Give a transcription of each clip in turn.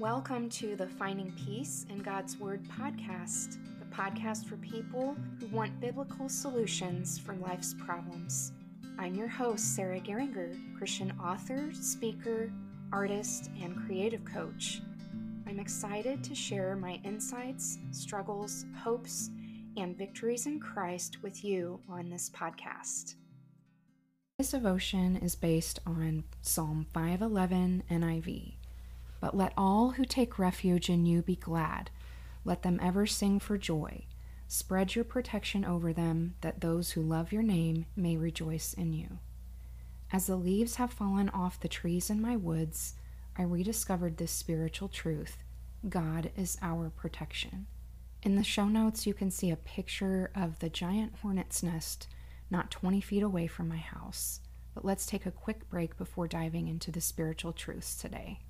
Welcome to the Finding Peace in God's Word podcast, the podcast for people who want biblical solutions for life's problems. I'm your host, Sarah Geringer, Christian author, speaker, artist, and creative coach. I'm excited to share my insights, struggles, hopes, and victories in Christ with you on this podcast. This devotion is based on Psalm 511 NIV. But let all who take refuge in you be glad. Let them ever sing for joy. Spread your protection over them, that those who love your name may rejoice in you. As the leaves have fallen off the trees in my woods, I rediscovered this spiritual truth God is our protection. In the show notes, you can see a picture of the giant hornet's nest not 20 feet away from my house. But let's take a quick break before diving into the spiritual truths today.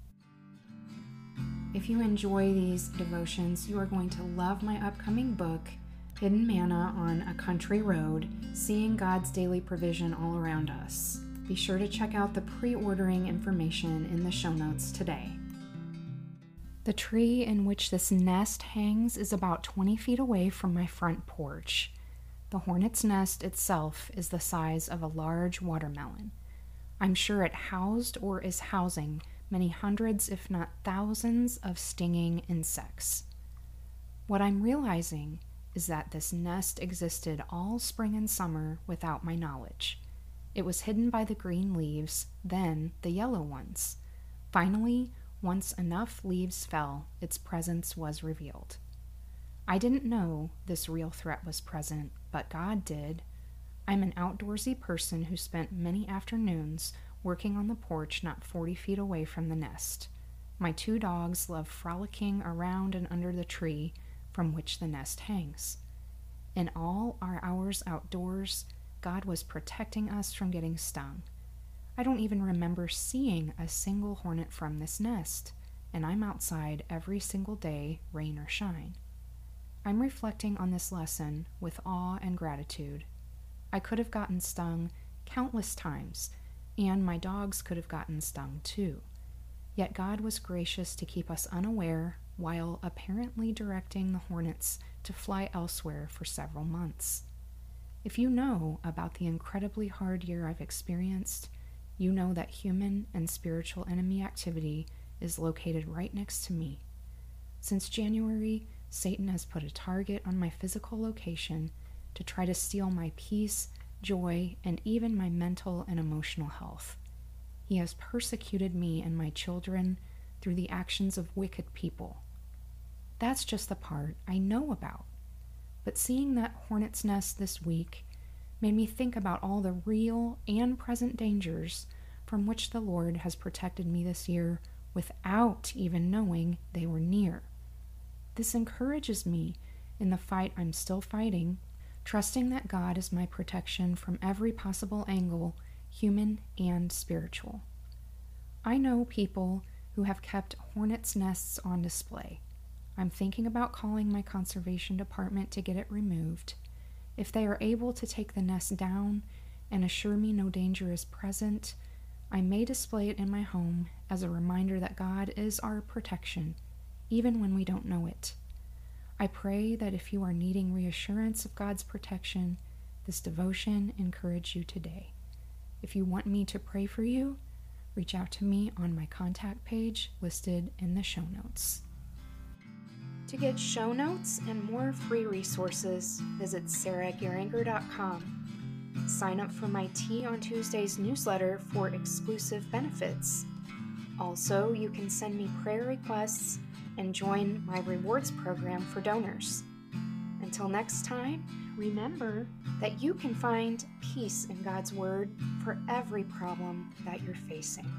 If you enjoy these devotions, you are going to love my upcoming book, Hidden Manna on a Country Road Seeing God's Daily Provision All Around Us. Be sure to check out the pre ordering information in the show notes today. The tree in which this nest hangs is about 20 feet away from my front porch. The hornet's nest itself is the size of a large watermelon. I'm sure it housed or is housing many hundreds, if not thousands, of stinging insects. What I'm realizing is that this nest existed all spring and summer without my knowledge. It was hidden by the green leaves, then the yellow ones. Finally, once enough leaves fell, its presence was revealed. I didn't know this real threat was present, but God did. I'm an outdoorsy person who spent many afternoons working on the porch not 40 feet away from the nest. My two dogs love frolicking around and under the tree from which the nest hangs. In all our hours outdoors, God was protecting us from getting stung. I don't even remember seeing a single hornet from this nest, and I'm outside every single day, rain or shine. I'm reflecting on this lesson with awe and gratitude. I could have gotten stung countless times and my dogs could have gotten stung too. Yet God was gracious to keep us unaware while apparently directing the hornets to fly elsewhere for several months. If you know about the incredibly hard year I've experienced, you know that human and spiritual enemy activity is located right next to me. Since January, Satan has put a target on my physical location to try to steal my peace joy, and even my mental and emotional health. He has persecuted me and my children through the actions of wicked people. That's just the part I know about. But seeing that hornet's nest this week made me think about all the real and present dangers from which the Lord has protected me this year without even knowing they were near. This encourages me in the fight I'm still fighting trusting that God is my protection from every possible angle, human and spiritual. I know people who have kept hornets' nests on display. I'm thinking about calling my conservation department to get it removed. If they are able to take the nest down and assure me no danger is present, I may display it in my home as a reminder that God is our protection, even when we don't know it. I pray that if you are needing reassurance of God's protection, this devotion encourage you today. If you want me to pray for you, reach out to me on my contact page listed in the show notes. To get show notes and more free resources, visit sarahgeringer.com. Sign up for my Tea on Tuesdays newsletter for exclusive benefits. Also, you can send me prayer requests and join my rewards program for donors. Until next time, remember that you can find peace in God's Word for every problem that you're facing.